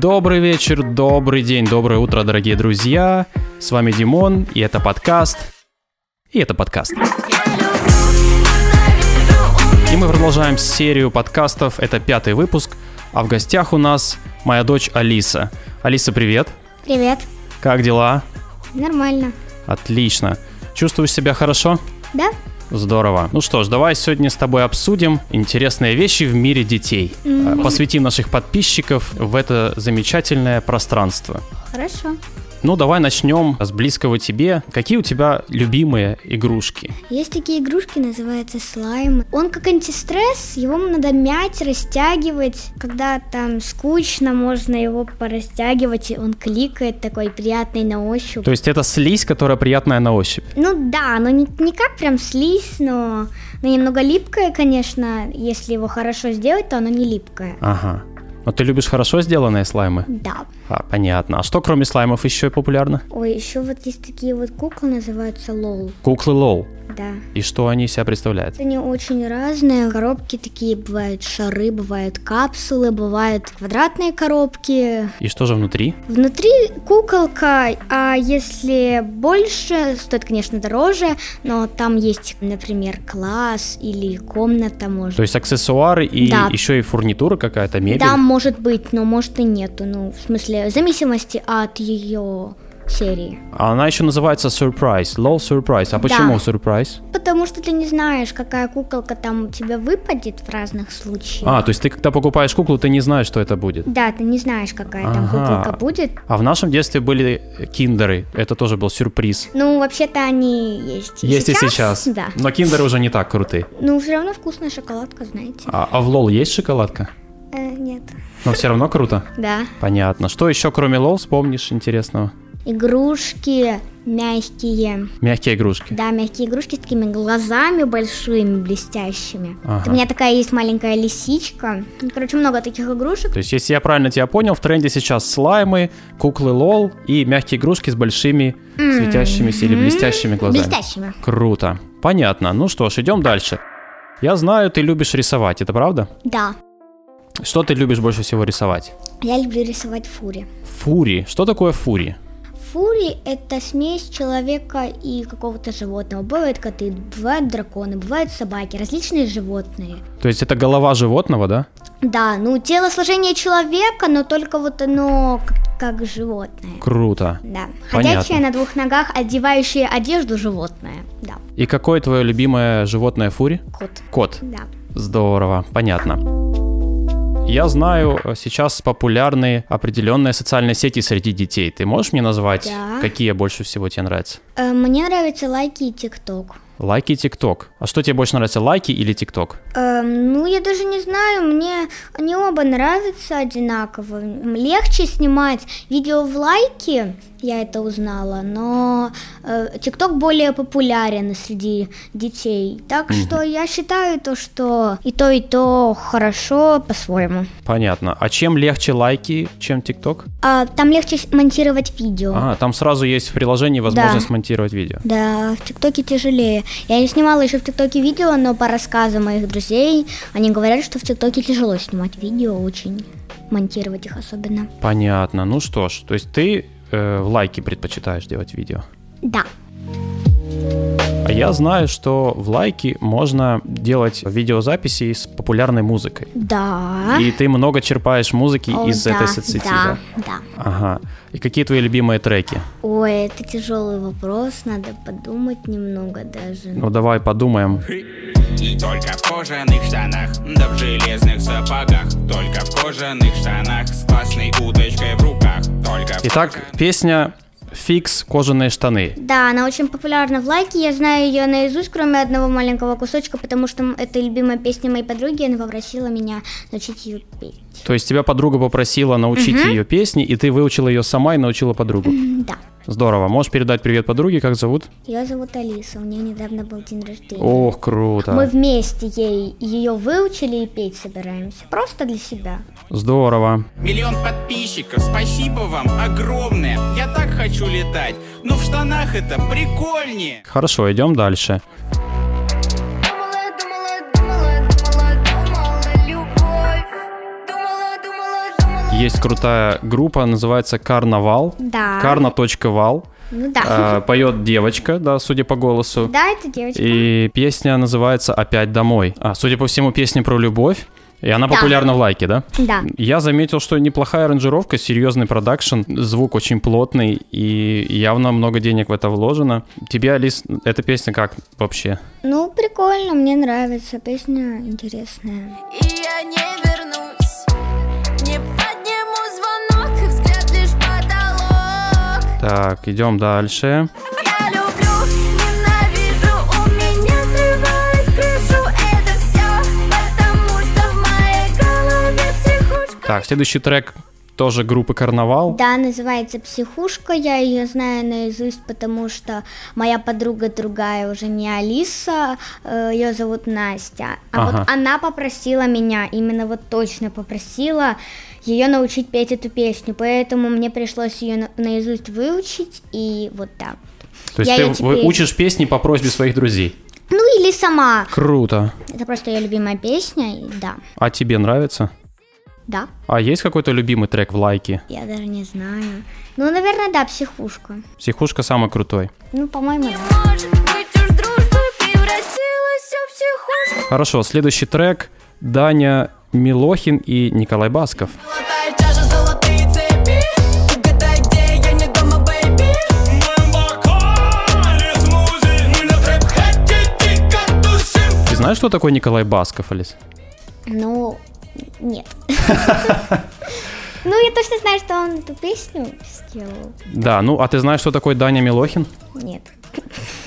Добрый вечер, добрый день, доброе утро, дорогие друзья. С вами Димон, и это подкаст. И это подкаст. И мы продолжаем серию подкастов. Это пятый выпуск. А в гостях у нас моя дочь Алиса. Алиса, привет. Привет. Как дела? Нормально. Отлично. Чувствуешь себя хорошо? Да? Здорово. Ну что ж, давай сегодня с тобой обсудим интересные вещи в мире детей. Мгм. Посвятим наших подписчиков в это замечательное пространство. Хорошо. Ну, давай начнем с близкого тебе. Какие у тебя любимые игрушки? Есть такие игрушки, называются слайм. Он как антистресс, его надо мять, растягивать. Когда там скучно, можно его порастягивать, и он кликает такой приятный на ощупь. То есть это слизь, которая приятная на ощупь. Ну да, оно не, не как прям слизь, но, но немного липкое, конечно. Если его хорошо сделать, то оно не липкое. Ага. Но ты любишь хорошо сделанные слаймы? Да. А, понятно. А что кроме слаймов еще популярно? Ой, еще вот есть такие вот куклы, называются лол. Куклы лол. Да. И что они из себя представляют? Они очень разные. Коробки такие бывают шары, бывают капсулы, бывают квадратные коробки. И что же внутри? Внутри куколка, а если больше, стоит, конечно, дороже, но там есть, например, класс или комната, может. То есть аксессуары и Да. еще и фурнитура какая-то, мебель? Да, может быть, но может и нету. Ну, в смысле, в зависимости от ее серии. А она еще называется Surprise, Low Surprise. А почему Surprise? Потому что ты не знаешь, какая куколка там у тебя выпадет в разных случаях. А, то есть ты когда покупаешь куклу, ты не знаешь, что это будет. Да, ты не знаешь, какая там Ага. куколка будет. А в нашем детстве были киндеры, это тоже был сюрприз. Ну, вообще-то они есть и Есть сейчас. и сейчас. Да. Но киндеры уже не так крутые. Ну, все равно вкусная шоколадка, знаете. А, а в LOL есть шоколадка? Э, нет. Но все равно круто. Да. Понятно. Что еще кроме LOL вспомнишь интересного? Игрушки мягкие. Мягкие игрушки. Да, мягкие игрушки с такими глазами большими, блестящими. Ага. Вот У меня такая есть маленькая лисичка. Короче, много таких игрушек. То есть, если я правильно тебя понял, в тренде сейчас слаймы, куклы LOL и мягкие игрушки с большими светящимися или блестящими глазами. Блестящими. Круто. Понятно. Ну что ж, идем дальше. Я знаю, ты любишь рисовать, это правда? Да. Что ты любишь больше всего рисовать? Я люблю рисовать фури. Фури. Что такое фури? Фури – это смесь человека и какого-то животного. Бывают коты, бывают драконы, бывают собаки, различные животные. То есть это голова животного, да? Да, ну телосложение человека, но только вот оно как, животное. Круто. Да. Понятно. Ходячее на двух ногах, одевающее одежду животное. Да. И какое твое любимое животное фури? Кот. Кот. Да. Здорово, понятно. Я знаю, э, сейчас популярны определенные социальные сети среди детей. Ты можешь мне назвать, Да. какие больше всего тебе нравятся? Э, мне нравятся лайки и тикток. Лайки и ТикТок. А что тебе больше нравится, лайки или ТикТок? Эм, ну, я даже не знаю, мне они оба нравятся одинаково. Легче снимать видео в лайке, я это узнала, но э, ТикТок более популярен среди детей. Так что я считаю то, что и то, и то хорошо по-своему. Понятно. А чем легче Likee, чем ТикТок? А, там легче монтировать видео. А, там сразу есть в приложении возможность монтировать видео. Да, в ТикТоке тяжелее. Я не снимала еще в ТикТоке видео, но по рассказам моих друзей, они говорят, что в ТикТоке тяжело снимать видео очень, монтировать их особенно. Понятно. Ну что ж, то есть ты э, в лайке предпочитаешь делать видео. Да. Я знаю, что в лайке можно делать видеозаписи с популярной музыкой. Да. И ты много черпаешь музыки О, из да, этой соцсети, да? да? Да. Ага. И какие твои любимые треки? Ой, это тяжелый вопрос, надо подумать немного даже. Ну давай подумаем. И только в кожаных штанах, да в железных сапогах Только в кожаных штанах с классной удочкой в руках Только в Итак, песня «Фикс. Кожаные штаны». Да, она очень популярна в лайке, я знаю ее наизусть, кроме одного маленького кусочка, потому что это любимая песня моей подруги, она попросила меня научить ее петь. То есть тебя подруга попросила научить ее песни, и ты выучила ее сама и научила подругу. Да. Здорово. Можешь передать привет подруге, как зовут? Ее зовут Алиса, у нее недавно был день рождения. Ох, круто. Мы вместе ей ее выучили и петь собираемся. Просто для себя. Здорово. Миллион подписчиков, спасибо вам огромное Я так хочу летать, но в штанах это прикольнее Хорошо, идем дальше. Думала, Есть крутая группа, называется Карнавал. Да. Карна.вал. Ну да. А, Поет девочка, да, судя по голосу. Да, это девочка. И песня называется «Опять домой». А, судя по всему, песня про любовь. И она Да. популярна в лайке, да? Да. Я заметил, что неплохая аранжировка, серьезный продакшн, звук очень плотный и явно много денег в это вложено. Тебе, Алис, эта песня как вообще? Ну, прикольно, мне нравится. Песня интересная. И я не вернусь моей голове психушка. Так, следующий трек тоже группы Карнавал. Да, называется «Психушка». Я ее знаю наизусть, потому что моя подруга другая уже не Алиса, ее зовут Настя. А Ага. вот она попросила меня, именно вот точно попросила ее научить петь эту песню, поэтому мне пришлось ее наизусть выучить, и вот так. То есть Я ты теперь- учишь песни по просьбе своих друзей. Ну или сама. Круто. Это просто ее любимая песня, и да. А тебе нравится? Да, А есть какой-то любимый трек в лайке? я даже не знаю. Ну, наверное, да, «Психушка». Психушка самый крутой. Ну, по-моему, да. Хорошо, следующий трек Даня Милохин и Николай Басков. Ты знаешь, что такое Николай Басков, Алис? Ну, нет. Ну, я точно знаю, что он эту песню сделал. Да, ну а ты знаешь, что такое Даня Милохин? Нет.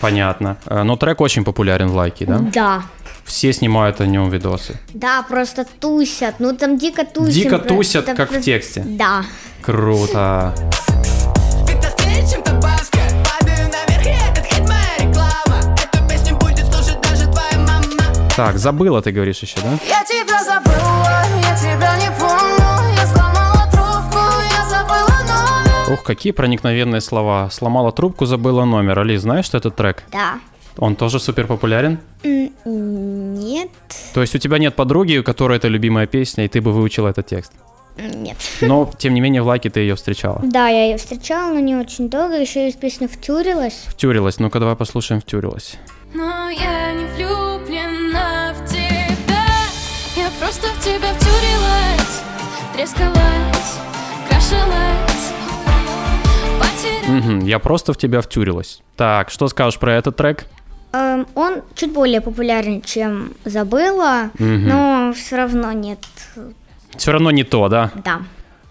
Понятно. Э, Но трек очень популярен в лайке, да? Да. Все снимают о нем видосы. Да, просто тусят. Ну, там дико тусят. Дико просто- тусят, там как в просто- тексте. Да. Круто. Так, забыла, ты говоришь еще, да? Я тебя забыла, я тебя не помню Я сломала трубку, я забыла номер Ух, какие проникновенные слова. Сломала трубку, забыла номер. Алис, знаешь, что этот трек? Да. Он тоже супер популярен? Нет. То есть у тебя нет подруги, у которой это любимая песня, и ты бы выучила этот текст? Нет. Но, тем не менее, в лайке ты ее встречала. Да, я ее встречала, но не очень долго. Еще есть песня «Втюрилась». Втюрилась. Ну-ка, давай послушаем «Втюрилась». Но я не влюблена в тебя Я просто в тебя втюрилась Трескалась, крашилась Потерялась Мгм, я просто в тебя втюрилась. Так, что скажешь про этот трек? Эм, он чуть более популярен, чем «Забыла», но все равно нет. Все равно не то, да? Да.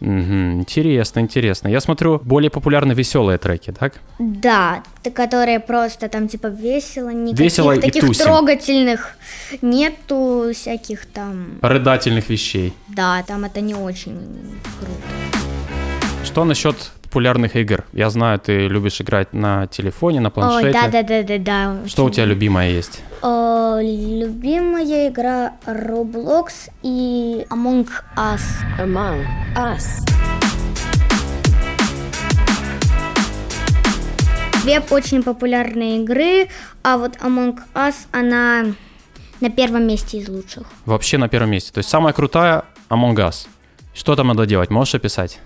Мгм, Интересно, интересно. Я смотрю, более популярны веселые треки, так? Да, которые просто там типа весело, никаких Весело таких тусим. трогательных, нету всяких там, Рыдательных вещей. да, там это не очень круто. Что насчет популярных игр? Я знаю, ты любишь играть на телефоне, на планшете. Ой, да, да, да, да, да. Что у тебя любимое есть? Э, любимая игра Roblox и Among Us. Among Us. Две очень популярные игры, а вот Among Us, она на первом месте из лучших. Вообще на первом месте. То есть самая крутая Among Us. Что там надо делать? Можешь описать?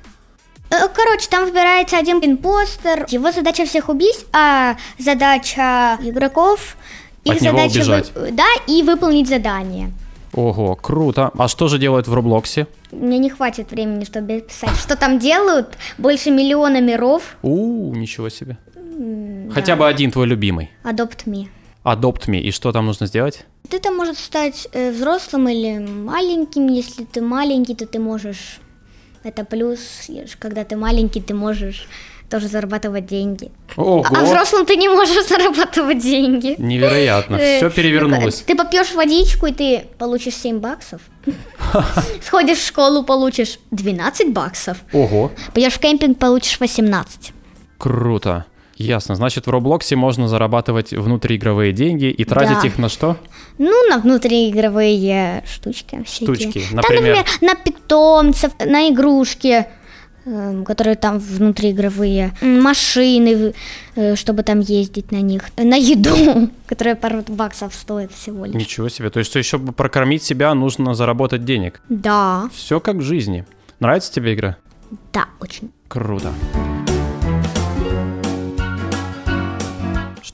Э, Короче, там выбирается один импостер. Его задача всех убить, а задача игроков их От него задача убежать. вы- да, и выполнить задание. Ого, круто. А что же делают в Роблоксе? Мне не хватит времени, чтобы писать, что там делают. Больше миллиона миров. У, ничего себе. Хотя бы один твой любимый. Adopt me. Adopt me. И что там нужно сделать? Ты там можешь стать э, взрослым или маленьким. Если ты маленький, то ты можешь... Это плюс, когда ты маленький, ты можешь тоже зарабатывать деньги. Ого, А взрослым ты не можешь зарабатывать деньги. невероятно. Э, Все перевернулось. Ты попьешь водичку, и ты получишь 7 баксов. Сходишь в школу, получишь 12 баксов. Ого, Пойдешь в кемпинг, получишь 18. круто. Ясно. Значит, в Роблоксе можно зарабатывать внутриигровые деньги и тратить Да. их на что? Ну, на внутриигровые штучки всякие. Штучки, Там, например? например, на питомцев, на игрушки, эм, которые там внутриигровые, машины, э, чтобы там ездить на них, на еду, которая пару баксов стоит всего лишь. Ничего себе. То есть, еще бы прокормить себя, нужно заработать денег. Да. Все как в жизни. Нравится тебе игра? Да, очень. Круто.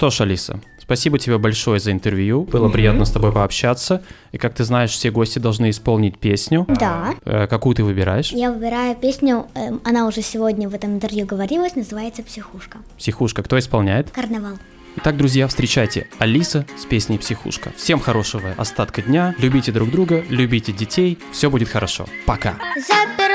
Что ж, Алиса, спасибо тебе большое за интервью. Было приятно с тобой пообщаться. И как ты знаешь, все гости должны исполнить песню. Да. Э, какую ты выбираешь? Я выбираю песню, эм, она уже сегодня в этом интервью говорилась, называется «Психушка». Психушка. Кто исполняет? Карнавал. Итак, друзья, встречайте Алиса с песней «Психушка». Всем хорошего остатка дня. Любите друг друга, любите детей. Все будет хорошо. Пока. Заперла